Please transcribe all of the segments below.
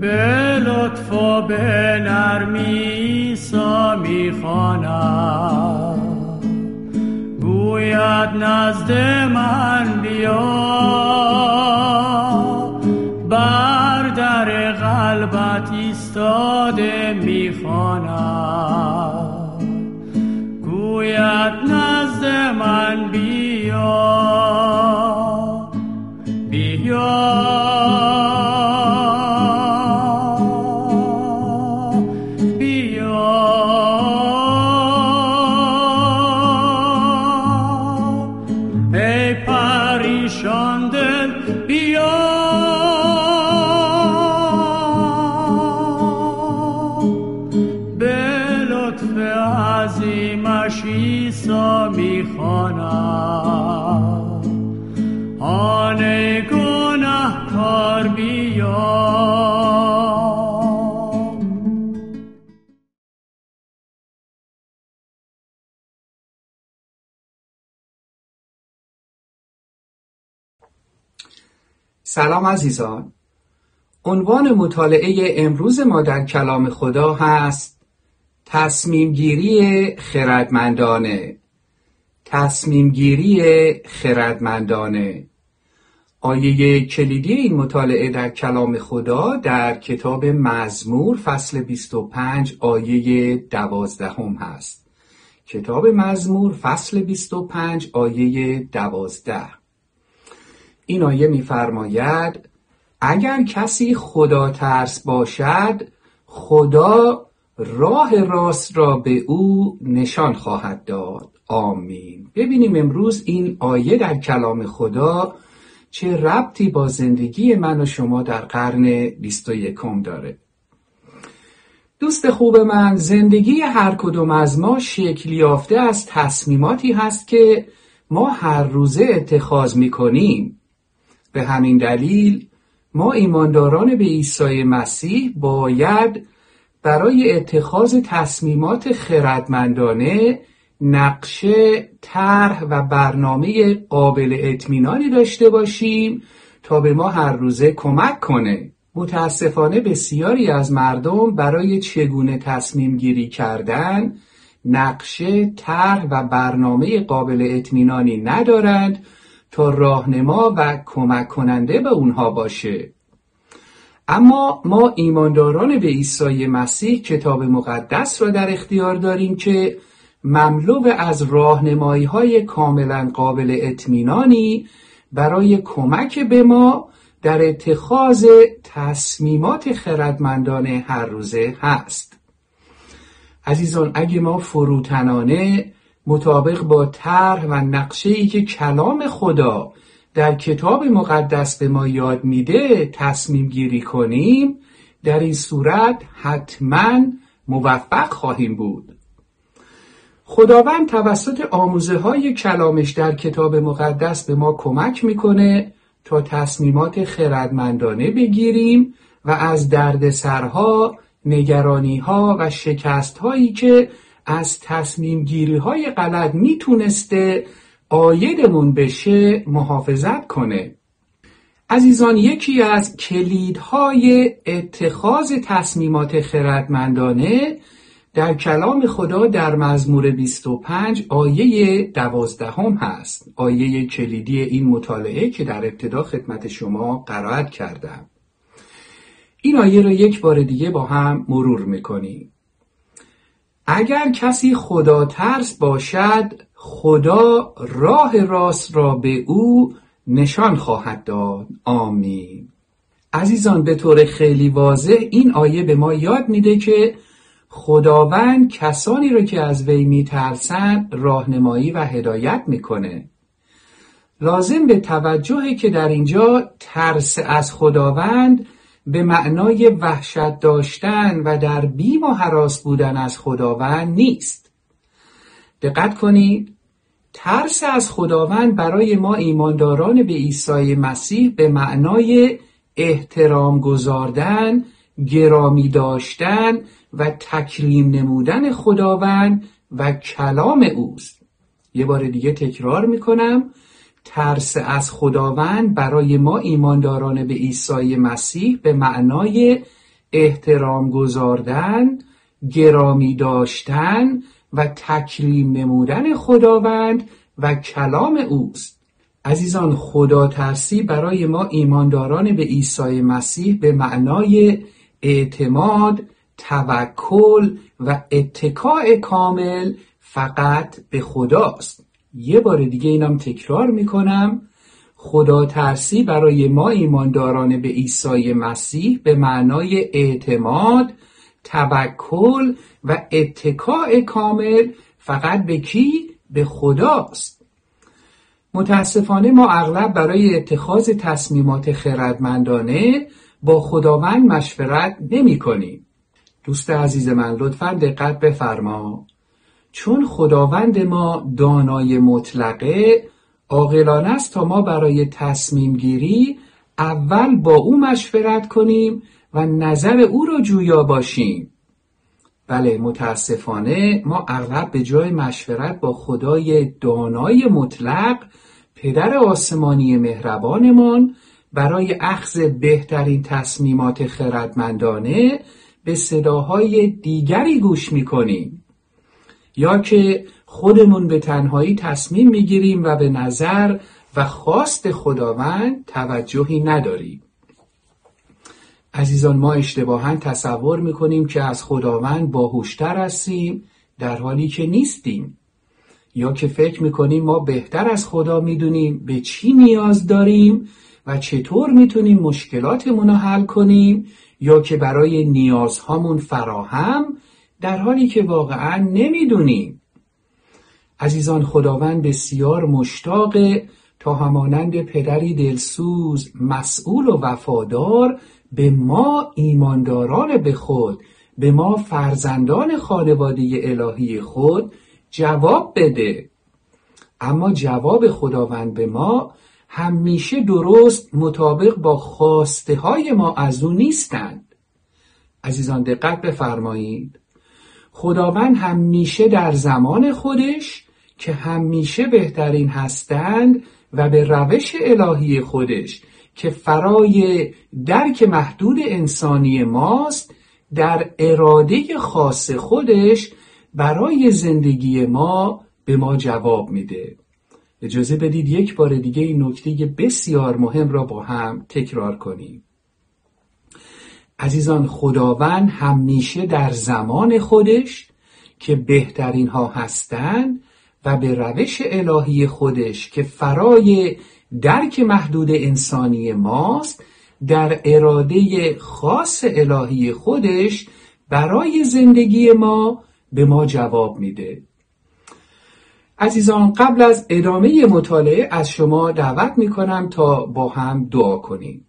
به لطف و به نرمی ایسا می‌خواند گوید نزد من بیا. بر در قلبت ایستاده می‌خواند سلام عزیزان. عنوان مطالعه امروز ما در کلام خدا هست تصمیم گیری خردمندانه. تصمیم گیری خردمندانه. آیه کلیدی این مطالعه در کلام خدا در کتاب مزمور فصل 25 آیه دوازدهم هست. کتاب مزمور فصل 25 آیه دوازده. این آیه می‌فرماید اگر کسی خدا ترس باشد خدا راه راست را به او نشان خواهد داد. آمین. ببینیم امروز این آیه در کلام خدا چه ربطی با زندگی من و شما در قرن بیست و یکم داره. دوست خوب من زندگی هر کدوم از ما شکل یافته از تصمیماتی هست که ما هر روزه اتخاذ می‌کنیم. به همین دلیل ما ایمانداران به عیسی مسیح باید برای اتخاذ تصمیمات خردمندانه نقشه، طرح و برنامه قابل اطمینانی داشته باشیم تا به ما هر روزه کمک کنه. متاسفانه بسیاری از مردم برای چگونه تصمیم گیری کردن نقشه، طرح و برنامه قابل اطمینانی ندارند تا راهنما و کمک کننده به اونها باشه. اما ما ایمانداران به عیسی مسیح کتاب مقدس را در اختیار داریم که مملو از راهنمایی های کاملا قابل اطمینانی برای کمک به ما در اتخاذ تصمیمات خردمندانه هر روزه هست. عزیزان اگه ما فروتنانه مطابق با طرح و نقشه ای که کلام خدا در کتاب مقدس به ما یاد میده تصمیم گیری کنیم در این صورت حتما موفق خواهیم بود. خداوند توسط آموزه های کلامش در کتاب مقدس به ما کمک می‌کنه تا تصمیمات خردمندانه بگیریم و از دردسرها، نگرانیها و شکست هایی که از تصمیم گیری های غلط می‌تونسته آیدمون بشه محافظت کنه. عزیزان یکی از کلیدهای اتخاذ تصمیمات خردمندانه در کلام خدا در مزمور 25 آیه دوازدهم هست. آیه کلیدی این مطالعه که در ابتدا خدمت شما قرائت کردم. این آیه را یک بار دیگه با هم مرور می‌کنیم. اگر کسی خدا ترس باشد خدا راه راست را به او نشان خواهد داد. آمین. عزیزان به طور خیلی واضح این آیه به ما یاد میده که خداوند کسانی رو که از وی میترسند راهنمایی و هدایت می‌کنه. لازم به توجهه که در اینجا ترس از خداوند به معنای وحشت داشتن و در بیم و حراس بودن از خداوند نیست. دقت کنید ترس از خداوند برای ما ایمانداران به عیسی مسیح به معنای احترام گذاردن گرامی داشتن و تکریم نمودن خداوند و کلام اوست. یه بار دیگه تکرار می‌کنم. ترس از خداوند برای ما ایمانداران به عیسی مسیح به معنای احترام گذاردن گرامی داشتن و تکریم نمودن خداوند و کلام اوست. عزیزان خدا ترسی برای ما ایمانداران به عیسی مسیح به معنای اعتماد توکل و اتکاع کامل فقط به خداست. یه بار دیگه اینم تکرار می‌کنم خدا ترسی برای ما ایمانداران به عیسی مسیح به معنای اعتماد توکل و اتکاع کامل فقط به کی؟ به خداست متاسفانه ما اغلب برای اتخاذ تصمیمات خردمندانه با خداوند مشورت نمی کنیم. دوست عزیز من لطفا دقت بفرما چون خداوند ما دانای مطلقه عاقلانه است تا ما برای تصمیم گیری اول با او مشورت کنیم و نظر او را جویا باشیم. بله متاسفانه ما اغلب به جای مشورت با خدای دانای مطلق پدر آسمانی مهربانمان برای اخذ بهترین تصمیمات خردمندانه به صداهای دیگری گوش می‌کنیم. یا که خودمون به تنهایی تصمیم می‌گیریم و به نظر و خواست خداوند توجهی نداریم. عزیزان ما اشتباها تصور می‌کنیم که از خداوند باهوشتر هستیم در حالی که نیستیم. یا که فکر می‌کنیم ما بهتر از خدا می‌دونیم به چی نیاز داریم و چطور می‌تونیم مشکلاتمون رو حل کنیم یا که برای نیازهامون فراهم در حالی که واقعا نمی‌دونیم. عزیزان خداوند بسیار مشتاق تا همانند پدری دلسوز مسئول و وفادار به ما ایمانداران به خود به ما فرزندان خانواده الهی خود جواب بده. اما جواب خداوند به ما همیشه درست مطابق با خواسته های ما از او نیستند. عزیزان دقت بفرمایید. خداوند همیشه در زمان خودش که همیشه بهترین هستند و به روش الهی خودش که فرای درک محدود انسانی ماست در اراده خاص خودش برای زندگی ما به ما جواب میده. اجازه بدید یک بار دیگه این نکته بسیار مهم را با هم تکرار کنیم. عزیزان خداوند همیشه در زمان خودش که بهترین ها هستند و به روش الهی خودش که فرای درک محدود انسانی ماست در اراده خاص الهی خودش برای زندگی ما به ما جواب میده. عزیزان قبل از ادامه مطالعه از شما دعوت می‌کنم تا با هم دعا کنیم.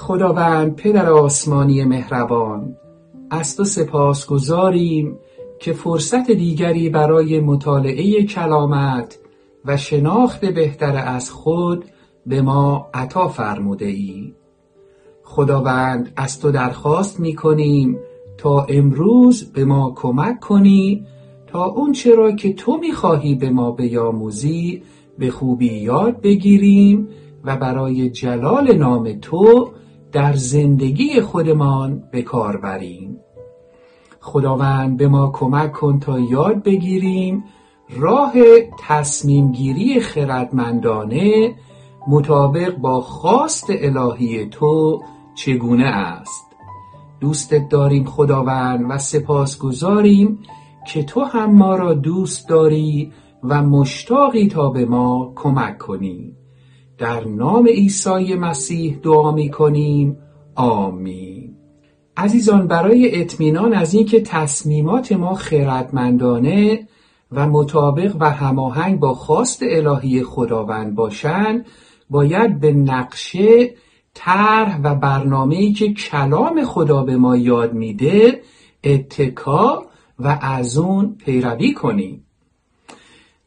خداوند پدر آسمانی مهربان. از تو سپاس گذاریم که فرصت دیگری برای مطالعه کلامت و شناخت بهتر از خود به ما عطا فرموده ای خداوند از تو درخواست می کنیم تا امروز به ما کمک کنی تا اون چرا که تو می‌خواهی به ما بیاموزی به خوبی یاد بگیریم و برای جلال نام تو در زندگی خودمان به کار بریم. خداوند به ما کمک کن تا یاد بگیریم راه تصمیم گیری خردمندانه مطابق با خواست الهی تو چگونه است. دوستت داریم خداوند و سپاس گذاریم که تو هم ما را دوست داری و مشتاقی تا به ما کمک کنی. در نام عیسی مسیح دعا می کنیم آمین. عزیزان برای اطمینان از اینکه تصمیمات ما خیرتمندانه و مطابق و هماهنگ با خواست الهی خداوند باشند باید به نقشه طرح و برنامه‌ای که کلام خدا به ما یاد میده اتکا و از اون پیروی کنیم.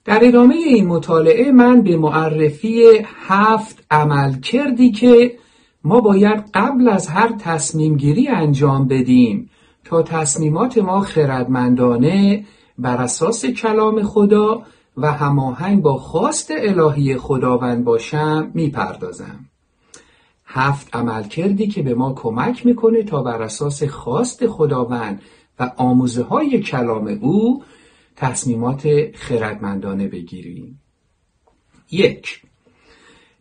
در ادامه این مطالعه من به معرفی هفت عمل کردی که ما باید قبل از هر تصمیم گیری انجام بدیم تا تصمیمات ما خردمندانه بر اساس کلام خدا و هماهنگ با خواست الهی خداوند باشم می‌پردازم. هفت عمل کردی که به ما کمک می‌کنه تا بر اساس خواست خداوند و آموزه های کلام او تصمیمات خردمندانه بگیریم یک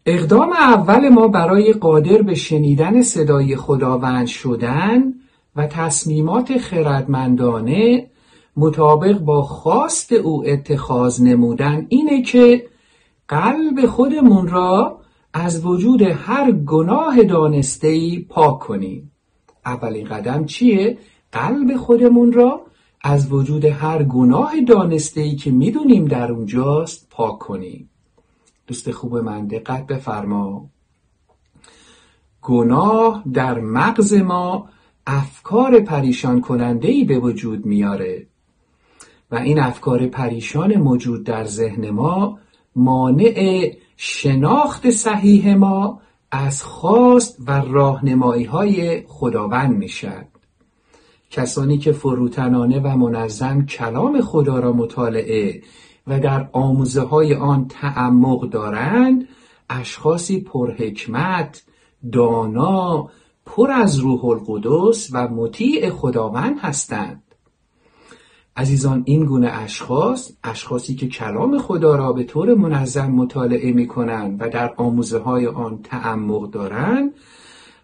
اقدام اول ما برای قادر به شنیدن صدای خداوند شدن و تصمیمات خردمندانه مطابق با خواست او اتخاذ نمودن اینه که قلب خودمون را از وجود هر گناه دانستهی پاک کنیم اولین قدم چیه؟ قلب خودمون را از وجود هر گناه دانستهی که می‌دونیم در اونجاست پاک کنیم. دوست خوب من دقت بفرما. گناه در مغز ما افکار پریشان کننده ای به وجود میاره و این افکار پریشان موجود در ذهن ما مانع شناخت صحیح ما از خواست و راهنمایی های خداوند می‌شد کسانی که فروتنانه و منظم کلام خدا را مطالعه و در آموزه های آن تعمق دارند اشخاصی پرحکمت دانا پر از روح القدس و مطیع خداوند هستند. عزیزان این گونه اشخاص اشخاصی که کلام خدا را به طور منظم مطالعه می کنند و در آموزه های آن تعمق دارند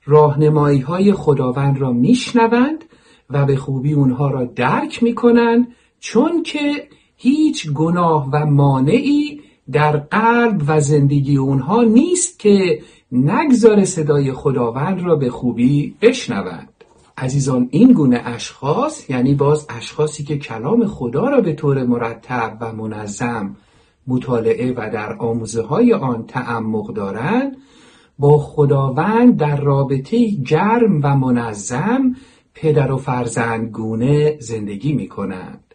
راهنمایی های خداوند را میشنوند و به خوبی اونها را درک می کنند چون که هیچ گناه و مانعی در قلب و زندگی اونها نیست که نگذار صدای خداوند را به خوبی بشنوند. عزیزان این گونه اشخاص یعنی باز اشخاصی که کلام خدا را به طور مرتب و منظم مطالعه و در آموزه های آن تعمق دارند با خداوند در رابطه گرم و منظم پدر و فرزند گونه زندگی می کنند.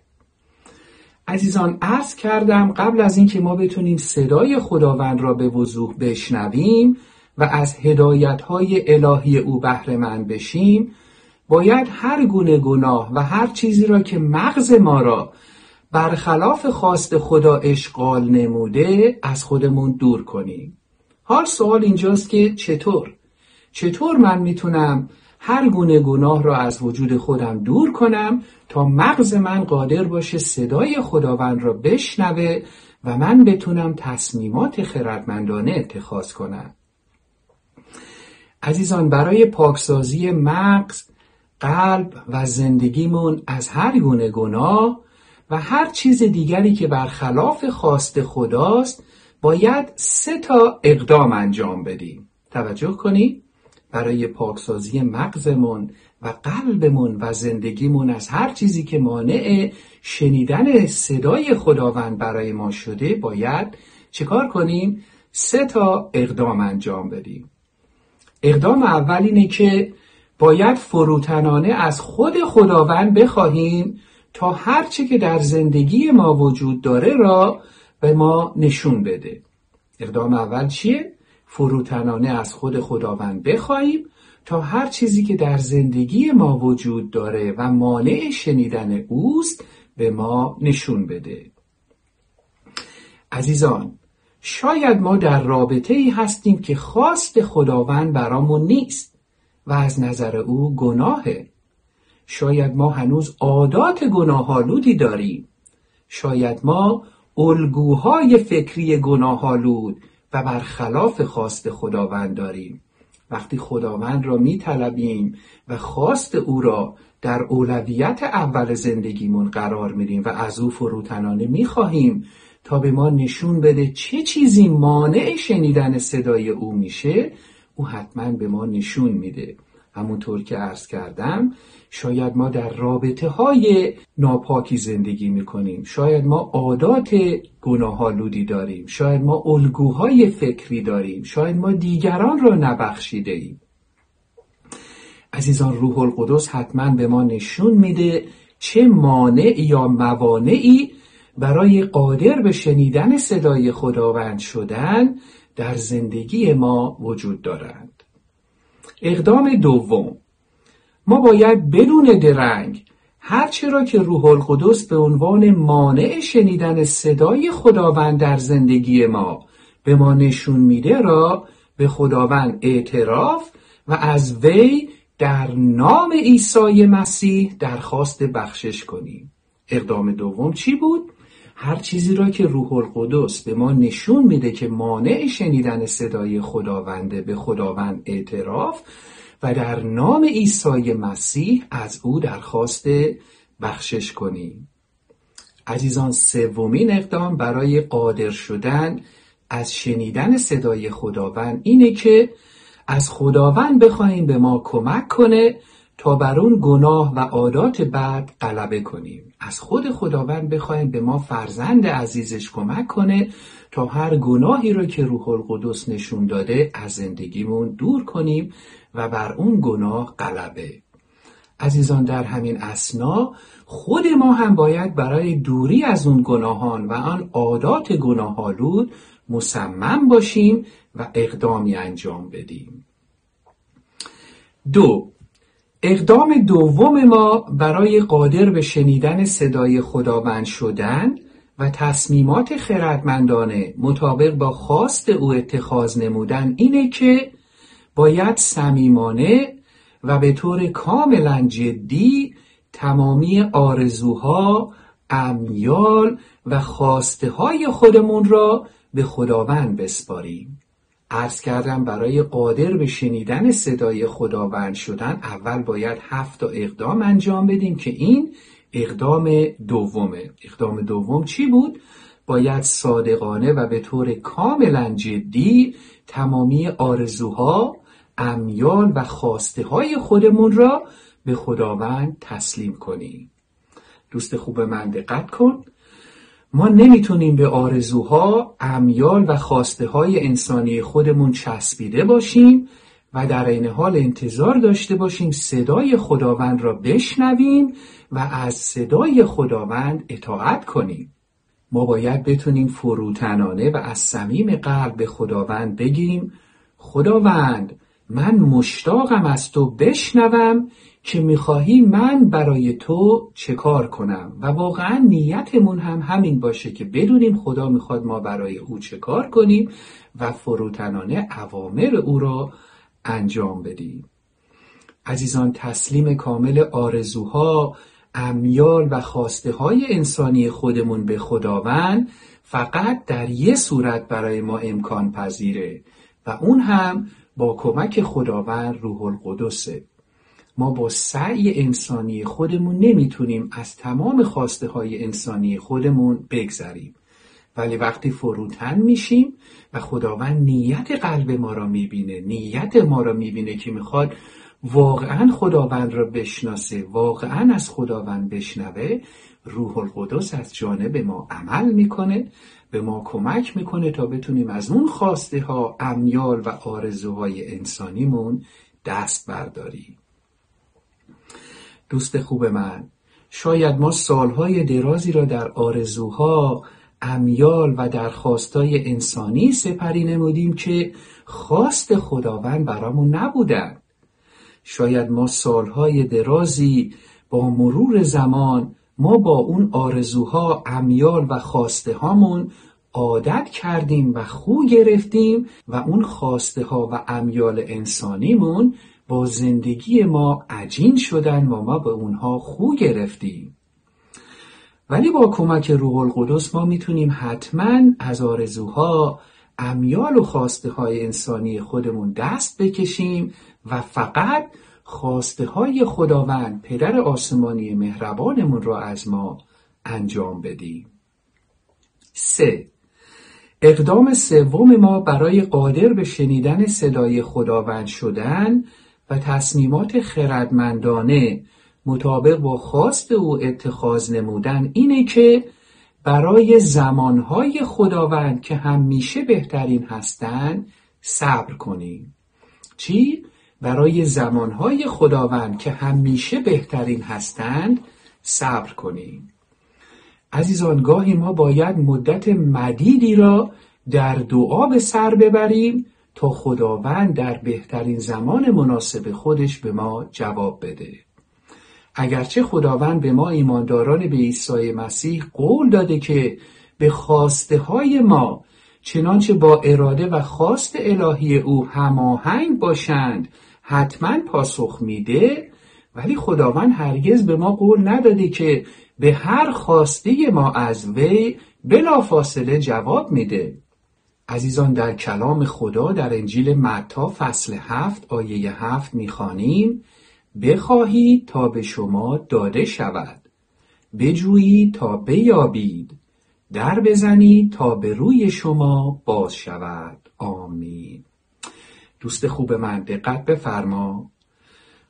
عزیزان عرض کردم قبل از اینکه ما بتونیم صدای خداوند را به وضوح بشنویم و از هدایت های الهی او بهره مند بشیم باید هر گونه گناه و هر چیزی را که مغز ما را برخلاف خواست خدا اشغال نموده از خودمون دور کنیم حال سوال اینجاست که چطور؟ چطور من می‌تونم هر گونه گناه را از وجود خودم دور کنم تا مغز من قادر باشه صدای خداوند را بشنوه و من بتونم تصمیمات خردمندانه اتخاذ کنم. عزیزان برای پاکسازی مغز قلب و زندگیمون از هر گونه گناه و هر چیز دیگری که برخلاف خواست خداست باید سه تا اقدام انجام بدیم. توجه کنید. برای پاکسازی مغزمون و قلبمون و زندگیمون از هر چیزی که مانع شنیدن صدای خداوند برای ما شده باید چیکار کنیم؟ سه تا اقدام انجام بدیم. اقدام اول اینه که باید فروتنانه از خود خداوند بخواهیم تا هرچه که در زندگی ما وجود داره را به ما نشون بده. اقدام اول چیه؟ فروتنانه از خود خداوند بخواهیم تا هر چیزی که در زندگی ما وجود داره و مانع شنیدن اوست به ما نشون بده. عزیزان شاید ما در رابطه ای هستیم که خواست خداوند برامون نیست و از نظر او گناهه. شاید ما هنوز عادات گناهالودی داریم. شاید ما الگوهای فکری گناهالود و برخلاف خواست خداوند داریم. وقتی خداوند را می طلبیم و خواست او را در اولویت اول زندگیمون قرار میدیم و از او فروتنانه می خواهیم تا به ما نشون بده چه چیزی مانع شنیدن صدای او میشه او حتما به ما نشون میده. همونطور که عرض کردم شاید ما در رابطه های ناپاکی زندگی می‌کنیم. شاید ما عادات گناهالودی داریم. شاید ما الگوهای فکری داریم. شاید ما دیگران را نبخشیده ایم عزیزان روح القدس حتما به ما نشون میده چه مانع یا موانعی برای قادر به شنیدن صدای خداوند شدن در زندگی ما وجود دارند. اقدام دوم ما باید بدون درنگ هرچه را که روح القدس به عنوان مانع شنیدن صدای خداوند در زندگی ما به ما نشون میده را به خداوند اعتراف و از وی در نام عیسی مسیح درخواست بخشش کنیم اقدام دوم چی بود؟ هر چیزی را که روح القدس به ما نشون میده که مانع شنیدن صدای خداونده به خداوند اعتراف و در نام عیسی مسیح از او درخواست بخشش کنیم. عزیزان سومین اقدام برای قادر شدن از شنیدن صدای خداوند اینه که از خداوند بخواهیم به ما کمک کنه تا بر اون گناه و عادات بد غلبه کنیم. از خود خداوند بخواهیم به ما فرزند عزیزش کمک کنه تا هر گناهی رو که روح القدس نشون داده از زندگیمون دور کنیم و بر اون گناه غلبه. عزیزان در همین اسنا خود ما هم باید برای دوری از اون گناهان و آن عادات گناهالود مصمم باشیم و اقدامی انجام بدیم. دو اقدام دوم ما برای قادر به شنیدن صدای خداوند شدن و تصمیمات خردمندانه مطابق با خواست او اتخاذ نمودن اینه که باید صمیمانه و به طور کاملا جدی تمامی آرزوها، امیال و خواسته های خودمون را به خداوند بسپاریم. عرض کردم برای قادر به شنیدن صدای خداوند شدن اول باید هفت تا اقدام انجام بدیم که این اقدام دومه. اقدام دوم چی بود؟ باید صادقانه و به طور کاملا جدی تمامی آرزوها، امیال و خواسته های خودمون را به خداوند تسلیم کنیم. دوست خوب من دقت کن. ما نمی‌تونیم به آرزوها، امیال و خواسته های انسانی خودمون چسبیده باشیم و در این حال انتظار داشته باشیم صدای خداوند را بشنویم و از صدای خداوند اطاعت کنیم. ما باید بتونیم فروتنانه و از صمیم قلب به خداوند بگیم خداوند من مشتاقم از تو بشنوم که می‌خواهی من برای تو چه کار کنم؟ و واقعا نیتمون هم همین باشه که بدونیم خدا می‌خواد ما برای او چه کار کنیم و فروتنانه اوامر او را انجام بدیم. عزیزان تسلیم کامل آرزوها امیال و خواسته های انسانی خودمون به خداوند فقط در یه صورت برای ما امکان پذیره و اون هم با کمک خداوند روح القدسه. ما با سعی انسانی خودمون نمی‌تونیم از تمام خواسته های انسانی خودمون بگذریم. ولی وقتی فروتن میشیم و خداوند نیت قلب ما را می‌بینه نیت ما را می‌بینه که می‌خواد واقعا خداوند را بشناسه واقعا از خداوند بشنوه روح القدس از جانب ما عمل می‌کنه به ما کمک می‌کنه تا بتونیم از اون خواسته ها امیال و آرزوهای انسانیمون دست برداریم. دوست خوب من. شاید ما سالهای درازی را در آرزوها امیال و درخواستای انسانی سپری نمودیم که خواست خداوند برامون نبودن شاید ما سالهای درازی با مرور زمان ما با اون آرزوها امیال و خواسته هامون عادت کردیم و خو گرفتیم و اون خواسته ها و امیال انسانیمون با زندگی ما عجین شدن و ما به اونها خو گرفتیم. ولی با کمک روح القدس ما می‌تونیم حتما از آرزوها امیال و خواسته های انسانی خودمون دست بکشیم و فقط خواسته های خداوند پدر آسمانی مهربانمون را از ما انجام بدیم. سه. اقدام سوم ما برای قادر به شنیدن صدای خداوند شدن و تصمیمات خردمندانه مطابق با خواست او اتخاذ نمودن اینه که برای زمانهای خداوند که همیشه بهترین هستند صبر کنیم چی؟ برای زمانهای خداوند که همیشه بهترین هستند صبر کنیم عزیزان گاهی ما باید مدت مدیدی را در دعا به سر ببریم تا خداوند در بهترین زمان مناسب خودش به ما جواب بده. اگرچه خداوند به ما ایمانداران به عیسی مسیح قول داده که به خواسته های ما چنانچه با اراده و خواست الهی او هماهنگ باشند حتما پاسخ میده ولی خداوند هرگز به ما قول نداده که به هر خواسته ما از وی بلافاصله جواب میده. عزیزان در کلام خدا در انجیل متا فصل هفت آیه هفت می‌خوانیم بخواهید تا به شما داده شود. بجویید تا بیابید. در بزنید تا به روی شما باز شود. آمین. دوست خوب من دقت بفرما.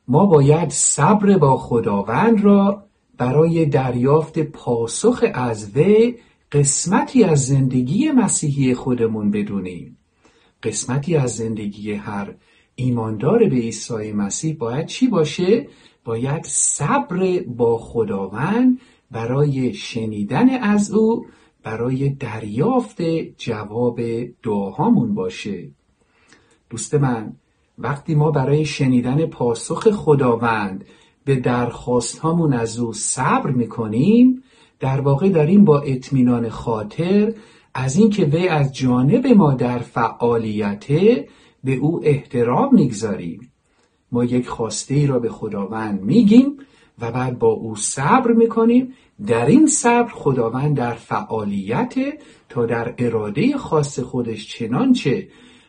ما باید صبر با خداوند را برای دریافت پاسخ از وی قسمتی از زندگی مسیحی خودمون بدونیم قسمتی از زندگی هر ایماندار به عیسی مسیح باید چی باشه؟ باید صبر با خداوند برای شنیدن از او برای دریافت جواب دعاهامون باشه دوست من وقتی ما برای شنیدن پاسخ خداوند به درخواست هامون از او صبر می‌کنیم در واقع داریم با اطمینان خاطر از اینکه وی از جانب ما در فعالیته به او احترام می‌گذاریم. ما یک خواسته ای را به خداوند میگیم و بعد با او صبر می‌کنیم. در این صبر خداوند در فعالیت تا در اراده خاص خودش چنانچه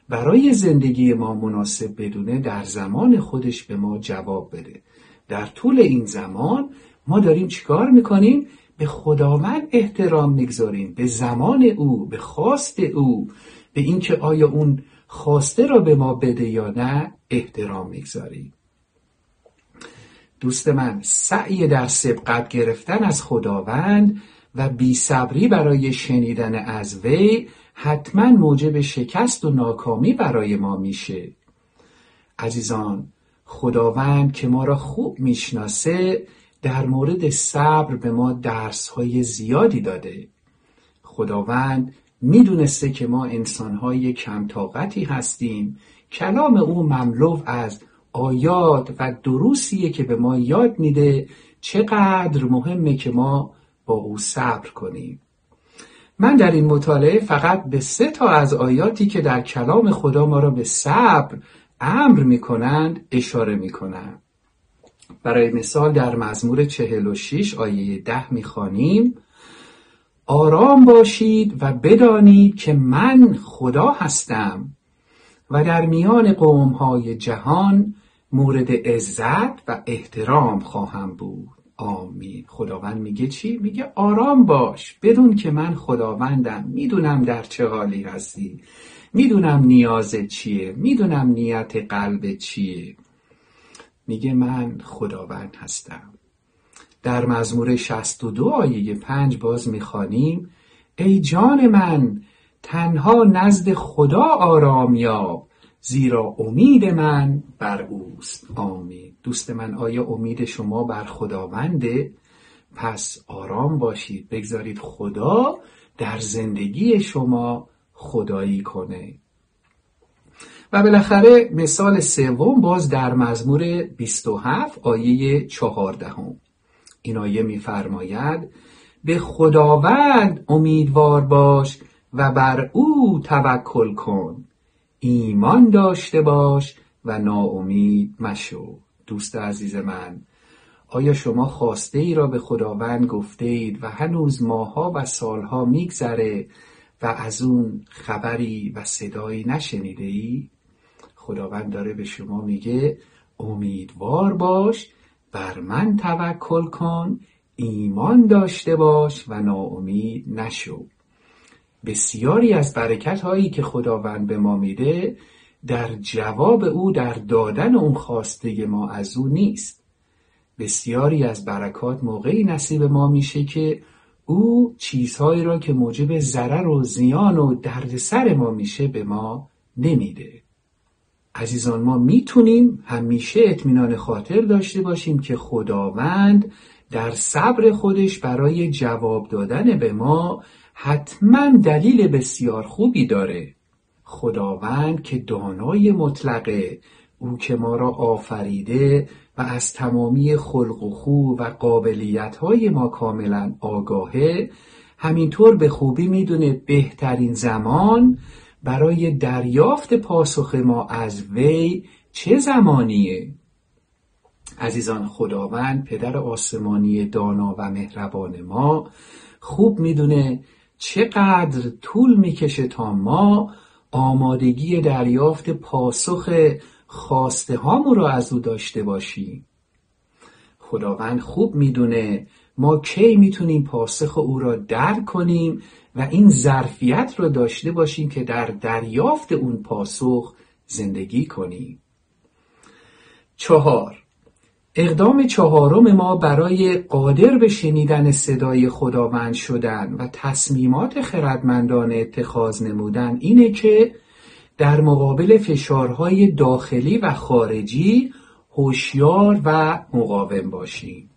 برای زندگی ما مناسب بدونه در زمان خودش به ما جواب بده. در طول این زمان ما داریم چیکار می‌کنیم؟ به خداوند احترام می‌گذاریم به زمان او به خواست او به اینکه آیا اون خواسته را به ما بده یا نه احترام می‌گذاریم. دوست من سعی در سبقت گرفتن از خداوند و بیصبری برای شنیدن از وی حتما موجب شکست و ناکامی برای ما میشه. عزیزان خداوند که ما را خوب می‌شناسه در مورد صبر به ما درس های زیادی داده. خداوند می‌دونسته که ما انسانهای کم طاقتی هستیم. کلام او مملو از آیات و دروسیه که به ما یاد میده. چقدر مهمه که ما با او صبر کنیم. من در این مطالعه فقط به سه تا از آیاتی که در کلام خدا ما را به صبر امر می‌کنند اشاره می‌کنم. برای مثال در مزمور 46 آیه ده می‌خوانیم آرام باشید و بدانید که من خدا هستم و در میان قومهای جهان مورد عزت و احترام خواهم بود. آمین. خداوند میگه چی؟ میگه آرام باش. بدون که من خداوندم. می‌دونم در چه حالی هستی. می‌دونم نیازت چیه. می‌دونم نیت قلب چیه. میگه من خداوند هستم. در مزمور 62 آیه 5 باز می‌خوانیم ای جان من تنها نزد خدا آرام یاب زیرا امید من بر اوست. آمین. دوست من آیا امید شما بر خداونده؟ پس آرام باشید. بگذارید خدا در زندگی شما خدایی کنه. و بالاخره مثال سوم باز در مزمور 27 آیه 14 این آیه میفرماید به خداوند امیدوار باش و بر او توکل کن. ایمان داشته باش و ناامید مشو. دوست عزیز من آیا شما خواسته ای را به خداوند گفته اید و هنوز ماها و سالها میگذره و از اون خبری و صدایی نشنیده ای؟ خداوند داره به شما میگه امیدوار باش بر من توکل کن ایمان داشته باش و ناامید نشو. بسیاری از برکت هایی که خداوند به ما میده در جواب او در دادن اون خواسته ما از او نیست. بسیاری از برکات موقعی نصیب ما میشه که او چیزهایی را که موجب ضرر و زیان و دردسر ما میشه به ما نمیده. عزیزان ما می‌تونیم همیشه اطمینان خاطر داشته باشیم که خداوند در صبر خودش برای جواب دادن به ما حتما دلیل بسیار خوبی داره. خداوند که دانای مطلقه او که ما را آفریده و از تمامی خلق و خو و قابلیت های ما کاملا آگاهه همینطور به خوبی می‌دونه بهترین زمان برای دریافت پاسخ ما از وی چه زمانیه؟ عزیزان خداوند پدر آسمانی دانا و مهربان ما خوب می‌دونه چقدر طول می‌کشه تا ما آمادگی دریافت پاسخ خواسته هامو رو از او داشته باشیم. خداوند خوب می‌دونه ما کی می‌تونیم پاسخ او را درک کنیم و این ظرفیت رو داشته باشیم که در دریافت اون پاسخ زندگی کنیم. چهار. اقدام چهارم ما برای قادر به شنیدن صدای خداوند شدن و تصمیمات خردمندانه اتخاذ نمودن اینه که در مقابل فشارهای داخلی و خارجی هوشیار و مقاوم باشیم.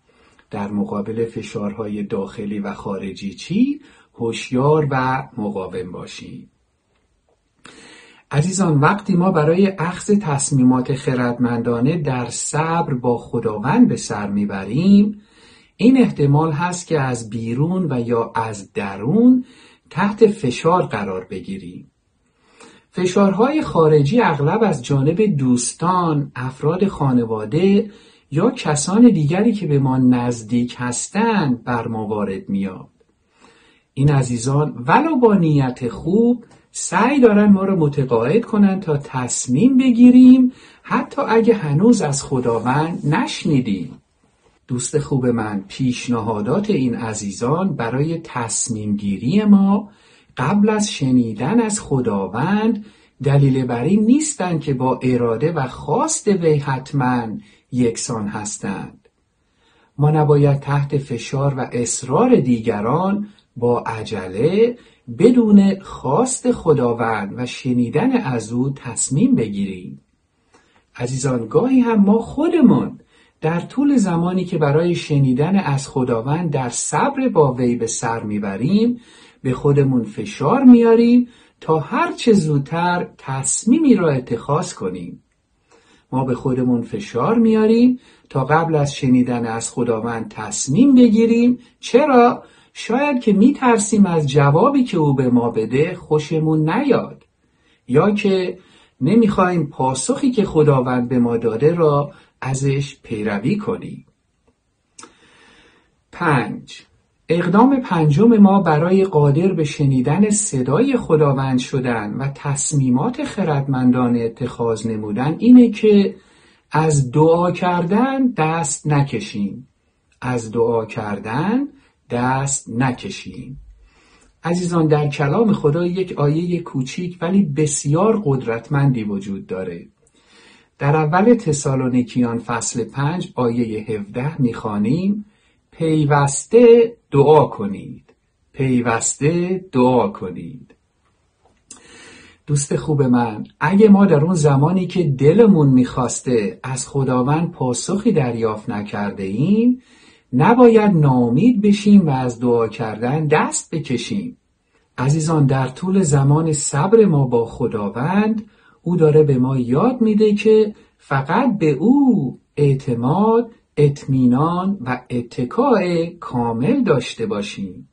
در مقابل فشارهای داخلی و خارجی چی؟ هوشیار و مقاوم باشیم عزیزان وقتی ما برای اخذ تصمیمات خردمندانه در صبر با خداوند به سر می‌بریم این احتمال هست که از بیرون و یا از درون تحت فشار قرار بگیریم فشارهای خارجی اغلب از جانب دوستان، افراد خانواده یا کسان دیگری که به ما نزدیک هستند بر ما وارد میاد. این عزیزان ولو با نیت خوب سعی دارن ما رو متقاعد کنن تا تصمیم بگیریم حتی اگه هنوز از خداوند نشنیدیم. دوست خوب من پیشنهادات این عزیزان برای تصمیم گیری ما قبل از شنیدن از خداوند دلیل بر این نیستند که با اراده و خواست وی حتما یکسان هستند ما نباید تحت فشار و اصرار دیگران با عجله بدون خواست خداوند و شنیدن از او تصمیم بگیریم. عزیزان گاهی هم ما خودمون در طول زمانی که برای شنیدن از خداوند در صبر با وی به سر می‌بریم به خودمون فشار میاریم تا هر چه زودتر تصمیمی را اتخاذ کنیم. ما به خودمون فشار میاریم تا قبل از شنیدن از خداوند تصمیم بگیریم. چرا؟ شاید که میترسیم از جوابی که او به ما بده خوشمون نیاد یا که نمی‌خوایم پاسخی که خداوند به ما داده را ازش پیروی کنیم. پنج. اقدام پنجم ما برای قادر به شنیدن صدای خداوند شدن و تصمیمات خردمندانه اتخاذ نمودن اینه که از دعا کردن دست نکشیم. از دعا کردن دست نکشیم عزیزان در کلام خدا یک آیه کوچیک ولی بسیار قدرتمندی وجود داره. در اول تسالونیکیان فصل پنج آیه 17 می‌خوانیم پیوسته دعا کنید. پیوسته دعا کنید. دوست خوب من اگه ما در اون زمانی که دلمون می‌خواسته از خداوند پاسخی دریافت نکرده ایم نباید نامید بشیم و از دعا کردن دست بکشیم. عزیزان در طول زمان صبر ما با خداوند او داره به ما یاد میده که فقط به او اعتماد اطمینان و اتکاع کامل داشته باشیم.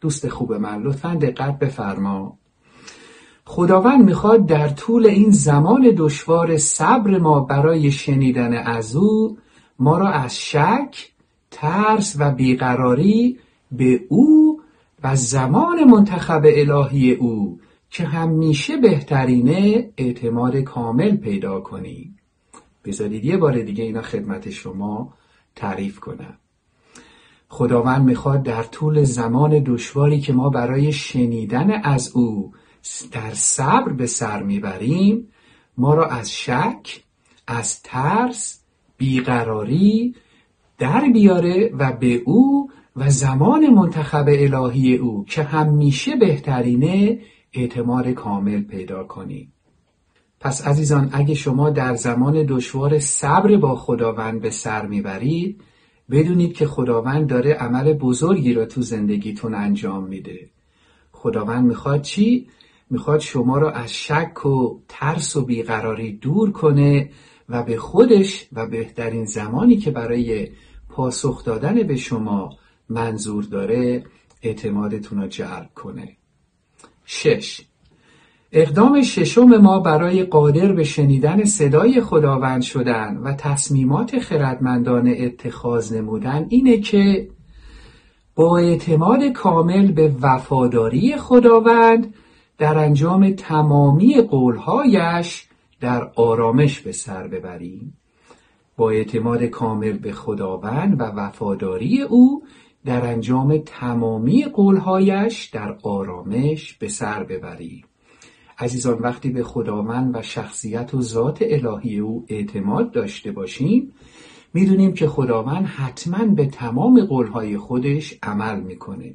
دوست خوب من لطفا دقت بفرما. خداوند می‌خواد در طول این زمان دشوار صبر ما برای شنیدن از او ما را از شک ترس و بیقراری به او و زمان منتخب الهی او که همیشه بهترینه اعتماد کامل پیدا کنیم بذارید یه بار دیگه اینا خدمت شما تعریف کنم. خداوند می‌خواد در طول زمان دشواری که ما برای شنیدن از او در صبر به سر می‌بریم ما را از شک از ترس بیقراری در بیاره و به او و زمان منتخب الهی او که همیشه بهترینه اعتماد کامل پیدا کنیم پس عزیزان اگه شما در زمان دشوار صبر با خداوند به سر می‌برید بدونید که خداوند داره عمل بزرگی را تو زندگیتون انجام میده خداوند می‌خواد چی؟ می‌خواد شما را از شک و ترس و بیقراری دور کنه و به خودش و بهترین زمانی که برای پاسخ دادن به شما منظور داره اعتمادتون رو جلب کنه. شش. اقدام ششم ما برای قادر به شنیدن صدای خداوند شدن و تصمیمات خردمندانه اتخاذ نمودن اینه که با اعتماد کامل به وفاداری خداوند در انجام تمامی قولهایش در آرامش به سر ببریم. با اعتماد کامل به خداوند و وفاداری او در انجام تمامی قولهایش در آرامش به سر ببریم عزیزان وقتی به خداوند و شخصیت و ذات الهی او اعتماد داشته باشیم می‌دونیم که خداوند حتما به تمام قولهای خودش عمل می‌کنه.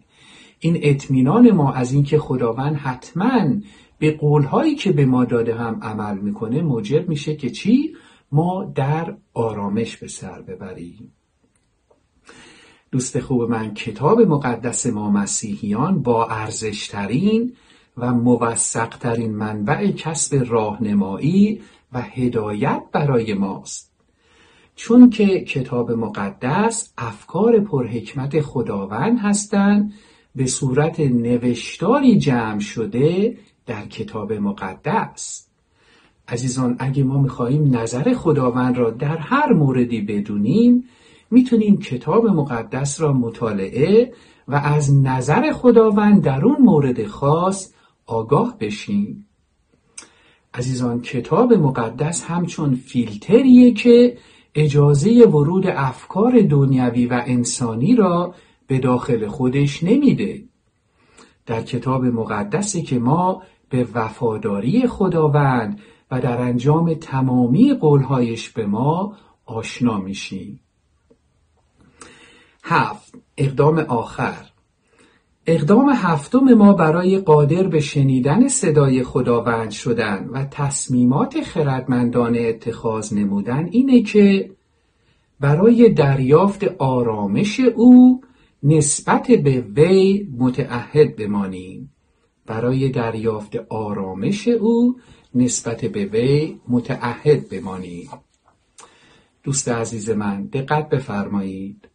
این اطمینان ما از اینکه خداوند حتما به قولهایی که به ما داده هم عمل می‌کنه موجب میشه که چی؟ ما در آرامش به سر ببریم. دوست خوب من کتاب مقدس ما مسیحیان با ارزشترین و موثقترین منبع کسب راهنمایی و هدایت برای ماست. چون که کتاب مقدس افکار پرحکمت خداوند هستند به صورت نوشتاری جمع شده در کتاب مقدس. عزیزان اگه ما می‌خواهیم نظر خداوند را در هر موردی بدونیم می‌تونیم کتاب مقدس را مطالعه و از نظر خداوند در اون مورد خاص آگاه بشیم. عزیزان کتاب مقدس همچون فیلتریه که اجازه ورود افکار دنیوی و انسانی را به داخل خودش نمیده. در کتاب مقدسی که ما به وفاداری خداوند و در انجام تمامی قولهایش به ما آشنا میشیم. هفت اقدام آخر. اقدام هفتم ما برای قادر به شنیدن صدای خداوند شدن و تصمیمات خردمندانه اتخاذ نمودن اینه که برای دریافت آرامش او نسبت به وی متعهد بمانیم. برای دریافت آرامش او نسبت به وی متعهد بمانیم دوست عزیز من دقت بفرمایید.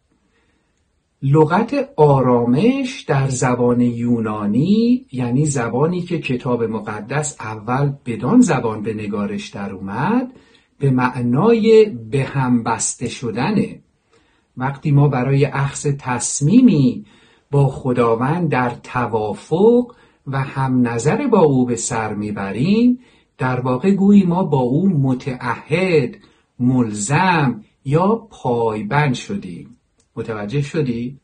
لغت آرامش در زبان یونانی یعنی زبانی که کتاب مقدس اول بدان زبان به نگارش در اومد به معنای به هم بسته شدنه. وقتی ما برای اخذ تصمیمی با خداوند در توافق و هم نظر با او به سر می‌بریم در واقع گویی ما با او متعهد ملزم یا پایبند شدیم متوجه شدی؟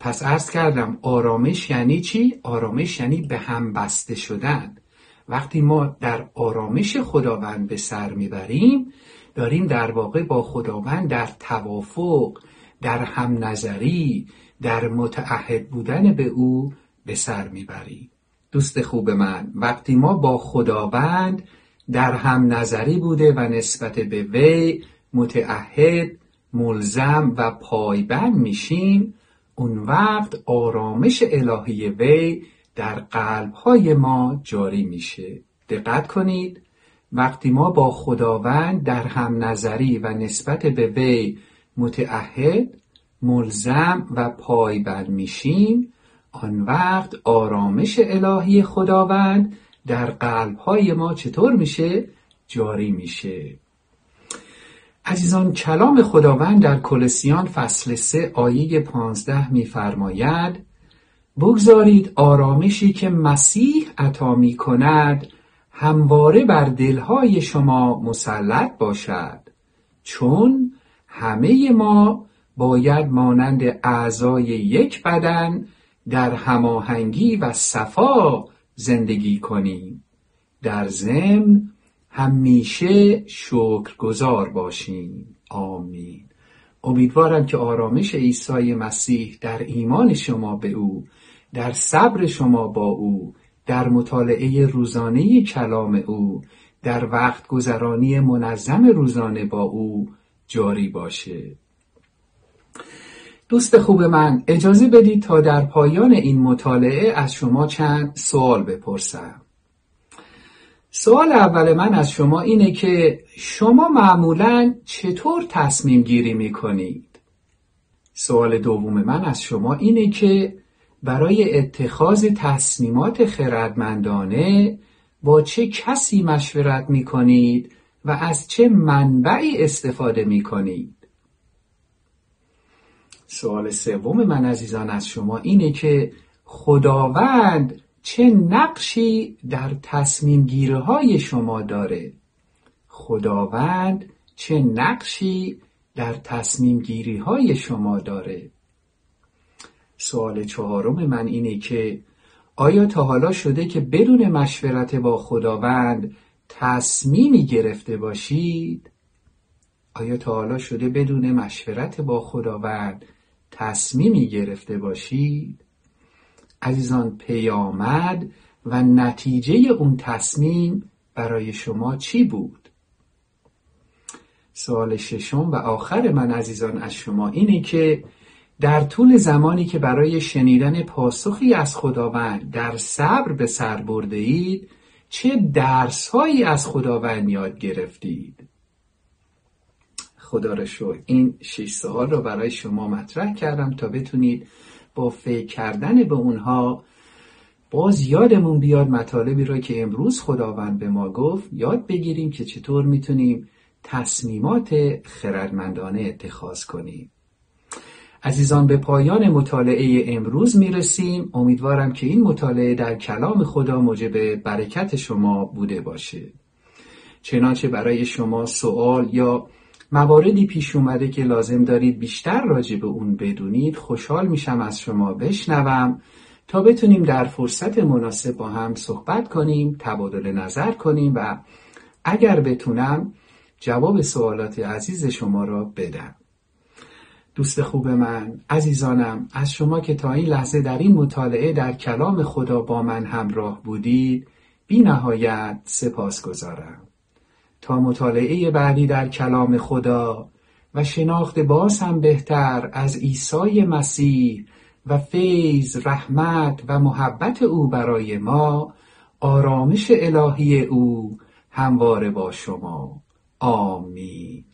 پس عرض کردم آرامش یعنی چی؟ آرامش یعنی به هم بسته شدن وقتی ما در آرامش خداوند به سر می‌بریم داریم در واقع با خداوند در توافق در هم نظری در متعهد بودن به او به سر می‌بریم دوست خوب من. وقتی ما با خداوند در هم نظری بوده و نسبت به وی متعهد ملزم و پایبند میشیم اون وقت آرامش الهی وی در قلبهای ما جاری میشه. دقت کنید. وقتی ما با خداوند در هم نظری و نسبت به وی متعهد ملزم و پایبند میشیم آن وقت آرامش الهی خداوند در قلبهای ما چطور میشه؟ جاری میشه عزیزان کلام خداوند در کلسیان فصل سه آیه پانزده میفرماید بگذارید آرامشی که مسیح عطا می کند همواره بر دلهای شما مسلط باشد چون همه ما باید مانند اعضای یک بدن در هماهنگی و صفا زندگی کنیم. در ضمن همیشه شکرگزار باشیم. آمین. امیدوارم که آرامش عیسی مسیح در ایمان شما به او در صبر شما با او در مطالعه روزانه کلام او در وقت گذرانی منظم روزانه با او جاری باشه. دوست خوب من اجازه بدید تا در پایان این مطالعه از شما چند سوال بپرسم سوال اول من از شما اینه که شما معمولا چطور تصمیم گیری می کنید؟ سوال دوم من از شما اینه که برای اتخاذ تصمیمات خردمندانه با چه کسی مشورت می کنید و از چه منبعی استفاده می کنید؟ سوال سوم من عزیزان از شما اینه که خداوند چه نقشی در تصمیم های شما داره خداوند چه نقشی در تصمیم گیری های شما داره سوال چهارم من اینه که آیا تا حالا شده که بدون مشورت با خداوند تصمیمی گرفته باشید؟ آیا تا حالا شده بدون مشورت با خداوند تصمیمی گرفته باشید؟ عزیزان پیامد و نتیجه اون تصمیم برای شما چی بود؟ سوال ششم و آخر من عزیزان از شما اینه که در طول زمانی که برای شنیدن پاسخی از خداوند در صبر به سر برده اید چه درس هایی از خداوند یاد گرفتید خدا را شکر. این شش سوال رو برای شما مطرح کردم تا بتونید با فکر کردن به اونها باز یادمون بیاد مطالبی را که امروز خداوند به ما گفت. یاد بگیریم که چطور می‌تونیم تصمیمات خردمندانه اتخاذ کنیم. عزیزان به پایان مطالعه امروز می‌رسیم. امیدوارم که این مطالعه در کلام خدا موجب برکت شما بوده باشه. چنانچه برای شما سوال یا مواردی پیش اومده که لازم دارید بیشتر راجع به اون بدونید خوشحال میشم از شما بشنوم تا بتونیم در فرصت مناسب با هم صحبت کنیم تبادل نظر کنیم و اگر بتونم جواب سوالات عزیز شما را بدم. دوست خوب من عزیزانم از شما که تا این لحظه در این مطالعه در کلام خدا با من همراه بودید بی نهایت سپاس گذارم تا مطالعه بعدی در کلام خدا و شناخت باز هم بهتر از عیسی مسیح و فیض رحمت و محبت او برای ما آرامش الهی او همواره با شما. آمین.